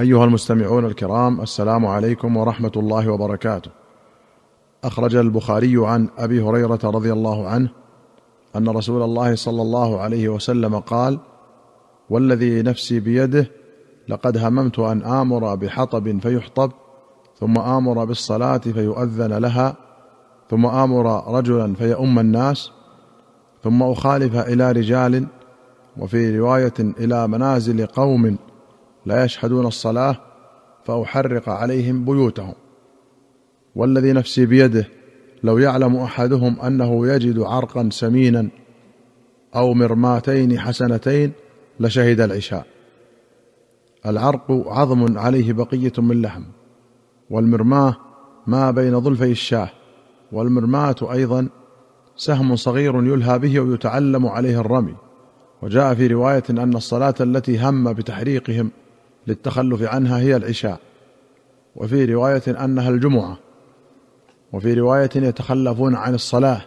أيها المستمعون الكرام السلام عليكم ورحمة الله وبركاته. أخرج البخاري عن أبي هريرة رضي الله عنه أن رسول الله صلى الله عليه وسلم قال والذي نفسي بيده لقد هممت أن آمر بحطب فيحطب ثم آمر بالصلاة فيؤذن لها ثم آمر رجلا فيؤم الناس ثم أخالف إلى رجال وفي رواية إلى منازل قوم لا يشهدون الصلاة فأحرق عليهم بيوتهم. والذي نفسي بيده لو يعلم أحدهم أنه يجد عرقا سمينا أو مرماتين حسنتين لشهد العشاء. العرق عظم عليه بقية من لحم والمرماة ما بين ظلفي الشاه والمرماة أيضا سهم صغير يلهى به ويتعلم عليه الرمي. وجاء في رواية أن الصلاة التي هم بتحريقهم للتخلف عنها هي العشاء. وفي رواية أنها الجمعة. وفي رواية يتخلفون عن الصلاة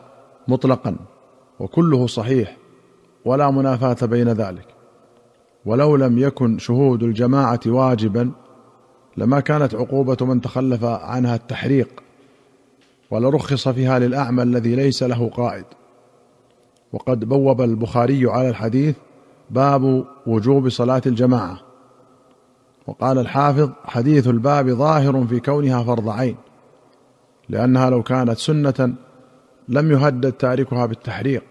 مطلقا. وكله صحيح. ولا منافاة بين ذلك. ولو لم يكن شهود الجماعة واجبا لما كانت عقوبة من تخلف عنها التحريق. ولرخص فيها للأعمى الذي ليس له قائد. وقد بوب البخاري على الحديث باب وجوب صلاة الجماعة. وقال الحافظ حديث الباب ظاهر في كونها فرض عين لأنها لو كانت سنة لم يهدد تاركها بالتحريق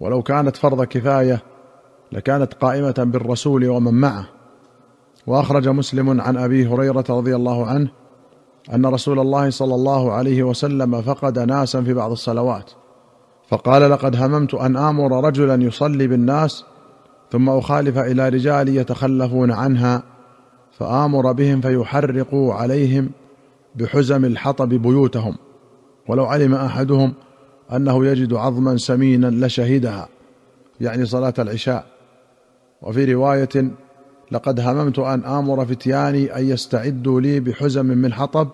ولو كانت فرض كفاية لكانت قائمة بالرسول ومن معه. وأخرج مسلم عن أبي هريرة رضي الله عنه أن رسول الله صلى الله عليه وسلم فقد ناسا في بعض الصلوات فقال لقد هممت أن آمر رجلا يصلي بالناس ثم أخالف إلى رجال يتخلفون عنها فآمر بهم فيحرقوا عليهم بحزم الحطب بيوتهم. ولو علم أحدهم أنه يجد عظما سمينا لشهدها يعني صلاة العشاء. وفي رواية لقد هممت أن آمر فتياني أن يستعدوا لي بحزم من حطب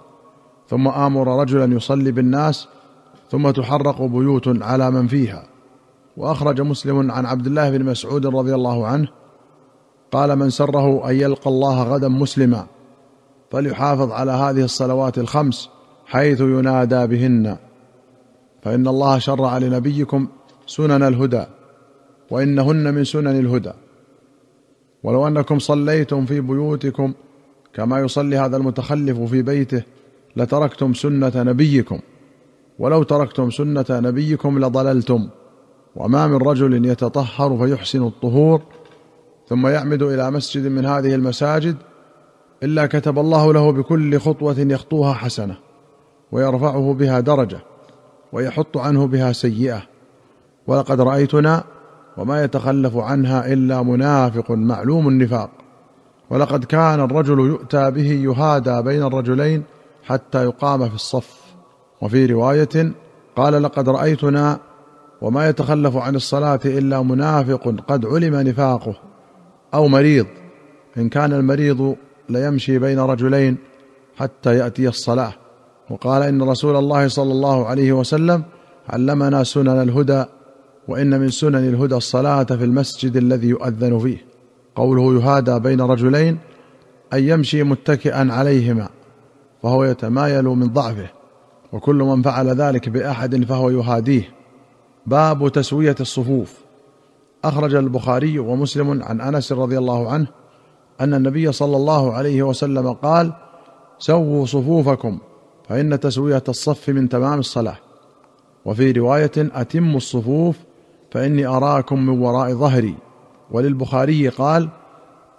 ثم آمر رجلا يصلي بالناس ثم تحرق بيوت على من فيها. وأخرج مسلم عن عبد الله بن مسعود رضي الله عنه قال من سره أن يلقى الله غدا مسلما فليحافظ على هذه الصلوات الخمس حيث ينادى بهن. فإن الله شرع لنبيكم سنن الهدى وإنهن من سنن الهدى. ولو أنكم صليتم في بيوتكم كما يصلي هذا المتخلف في بيته لتركتم سنة نبيكم. ولو تركتم سنة نبيكم لضللتم. وما من رجل يتطهر فيحسن الطهور ثم يعمد إلى مسجد من هذه المساجد إلا كتب الله له بكل خطوة يخطوها حسنة ويرفعه بها درجة ويحط عنه بها سيئة. ولقد رأيتنا وما يتخلف عنها إلا منافق معلوم النفاق. ولقد كان الرجل يؤتى به يهادى بين الرجلين حتى يقام في الصف. وفي رواية قال لقد رأيتنا وما يتخلف عن الصلاة إلا منافق قد علم نفاقه. أو مريض. إن كان المريض ليمشي بين رجلين حتى يأتي الصلاة. وقال إن رسول الله صلى الله عليه وسلم علمنا سنن الهدى وإن من سنن الهدى الصلاة في المسجد الذي يؤذن فيه. قوله يهادى بين رجلين ان يمشي متكئا عليهما فهو يتمايل من ضعفه. وكل من فعل ذلك بأحد فهو يهاديه. باب تسوية الصفوف. أخرج البخاري ومسلم عن أنس رضي الله عنه أن النبي صلى الله عليه وسلم قال سووا صفوفكم فإن تسوية الصف من تمام الصلاة. وفي رواية أتموا الصفوف فإني أراكم من وراء ظهري. وللبخاري قال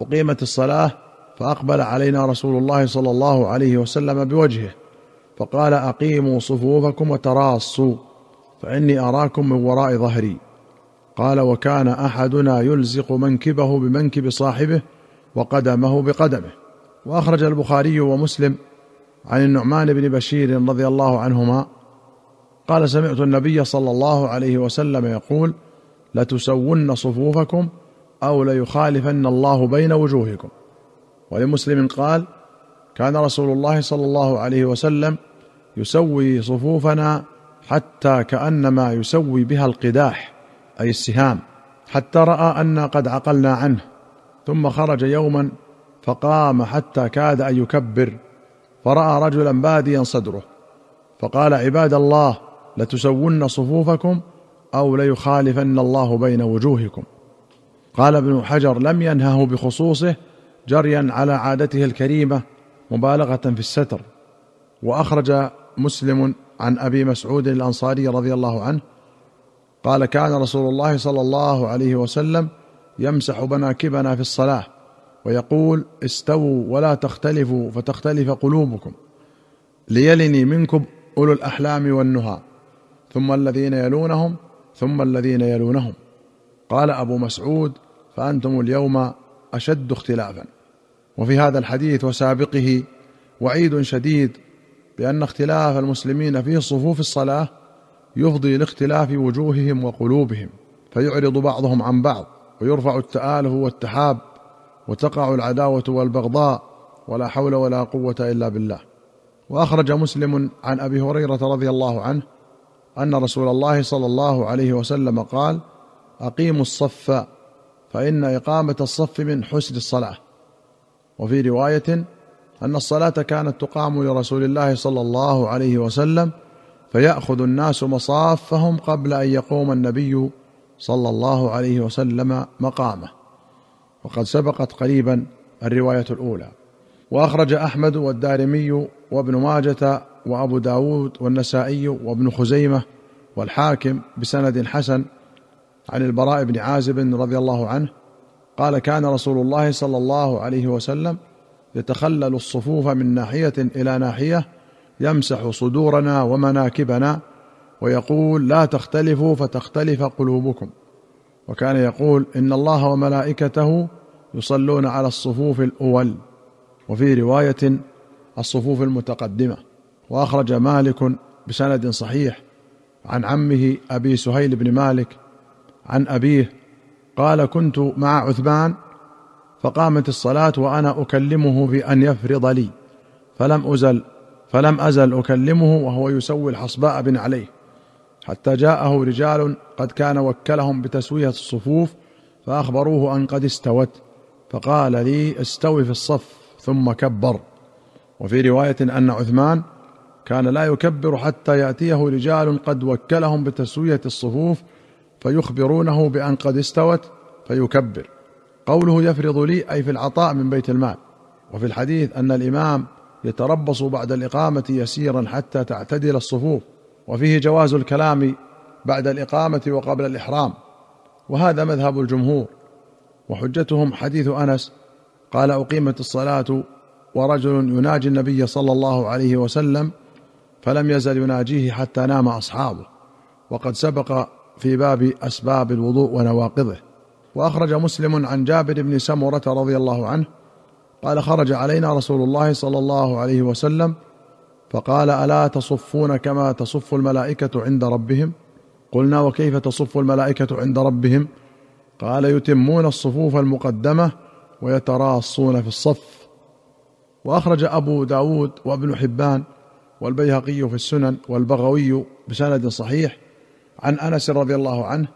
أقيمت الصلاة فأقبل علينا رسول الله صلى الله عليه وسلم بوجهه فقال أقيموا صفوفكم وتراصوا فإني أراكم من وراء ظهري. قال وكان أحدنا يلزق منكبه بمنكب صاحبه وقدمه بقدمه. وأخرج البخاري ومسلم عن النعمان بن بشير رضي الله عنهما قال سمعت النبي صلى الله عليه وسلم يقول لتسون صفوفكم أو ليخالفن الله بين وجوهكم. ولمسلم قال كان رسول الله صلى الله عليه وسلم يسوي صفوفنا حتى كأنما يسوي بها القداح. أي السهام حتى رأى أنا قد عقلنا عنه ثم خرج يوما فقام حتى كاد أن يكبر فرأى رجلا باديا صدره فقال عباد الله لتسون صفوفكم أو ليخالفن الله بين وجوهكم. قال ابن حجر لم ينهه بخصوصه جريا على عادته الكريمة مبالغة في الستر. وأخرج مسلم عن أبي مسعود الأنصاري رضي الله عنه قال كان رسول الله صلى الله عليه وسلم يمسح مناكبنا في الصلاة ويقول استووا ولا تختلفوا فتختلف قلوبكم ليلني منكم أولو الأحلام والنهى. ثم الذين يلونهم ثم الذين يلونهم. قال أبو مسعود فأنتم اليوم أشد اختلافا. وفي هذا الحديث وسابقه وعيد شديد بأن اختلاف المسلمين في صفوف الصلاة يفضي لاختلاف وجوههم وقلوبهم فيعرض بعضهم عن بعض ويرفع التآله والتحاب وتقع العداوة والبغضاء ولا حول ولا قوة إلا بالله. وأخرج مسلم عن أبي هريرة رضي الله عنه أن رسول الله صلى الله عليه وسلم قال أقيموا الصف فإن إقامة الصف من حسن الصلاة. وفي رواية أن الصلاة كانت تقام لرسول الله صلى الله عليه وسلم فيأخذ الناس مصافهم قبل أن يقوم النبي صلى الله عليه وسلم مقامه. وقد سبقت قريبا الرواية الأولى. وأخرج أحمد والدارمي وابن ماجة وأبو داود والنسائي وابن خزيمة والحاكم بسند حسن عن البراء بن عازب رضي الله عنه. قال كان رسول الله صلى الله عليه وسلم يتخلل الصفوف من ناحية إلى ناحية يمسح صدورنا ومناكبنا ويقول لا تختلفوا فتختلف قلوبكم. وكان يقول إن الله وملائكته يصلون على الصفوف الأول وفي رواية الصفوف المتقدمة. وأخرج مالك بسند صحيح عن عمه أبي سهيل بن مالك عن أبيه قال كنت مع عثمان فقامت الصلاة وأنا أكلمه بأن يفرض لي فلم أزل فلم أزل أكلمه وهو يسوي الحصباء بن عليه حتى جاءه رجال قد كان وكلهم بتسوية الصفوف فأخبروه أن قد استوت. فقال لي استوي في الصف ثم كبر. وفي رواية أن عثمان كان لا يكبر حتى يأتيه رجال قد وكلهم بتسوية الصفوف فيخبرونه بأن قد استوت فيكبر. قوله يفرض لي أي في العطاء من بيت المال. وفي الحديث أن الإمام يتربص بعد الإقامة يسيرا حتى تعتدل الصفوف وفيه جواز الكلام بعد الإقامة وقبل الإحرام. وهذا مذهب الجمهور. وحجتهم حديث أنس قال أقيمت الصلاة ورجل يناجي النبي صلى الله عليه وسلم فلم يزل يناجيه حتى نام أصحابه. وقد سبق في باب أسباب الوضوء ونواقضه. وأخرج مسلم عن جابر بن سمرة رضي الله عنه قال خرج علينا رسول الله صلى الله عليه وسلم فقال ألا تصفون كما تصف الملائكة عند ربهم؟ قلنا وكيف تصف الملائكة عند ربهم؟ قال يتمون الصفوف المقدمة ويتراصون في الصف. وأخرج أبو داود وابن حبان والبيهقي في السنن والبغوي بسند صحيح عن أنس رضي الله عنه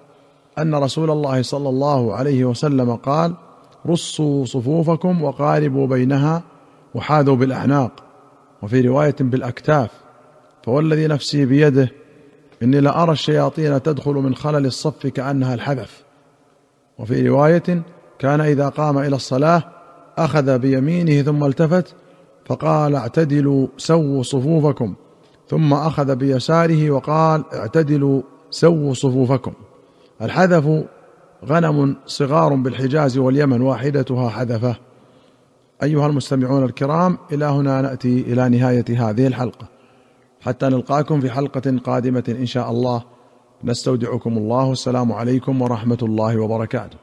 أن رسول الله صلى الله عليه وسلم قال رصوا صفوفكم وقاربوا بينها وحاذوا بالاعناق وفي روايه بالاكتاف فوالذي نفسي بيده اني لارى الشياطين تدخل من خلل الصف كانها الحذف وفي روايه كان اذا قام إلى الصلاه اخذ بيمينه ثم التفت فقال اعتدلوا سووا صفوفكم. ثم اخذ بيساره وقال اعتدلوا سووا صفوفكم. الحذف غنم صغار بالحجاز واليمن واحدتها حذفه. أيها المستمعون الكرام إلى هنا نأتي إلى نهاية هذه الحلقة. حتى نلقاكم في حلقة قادمة إن شاء الله. نستودعكم الله. والسلام عليكم ورحمة الله وبركاته.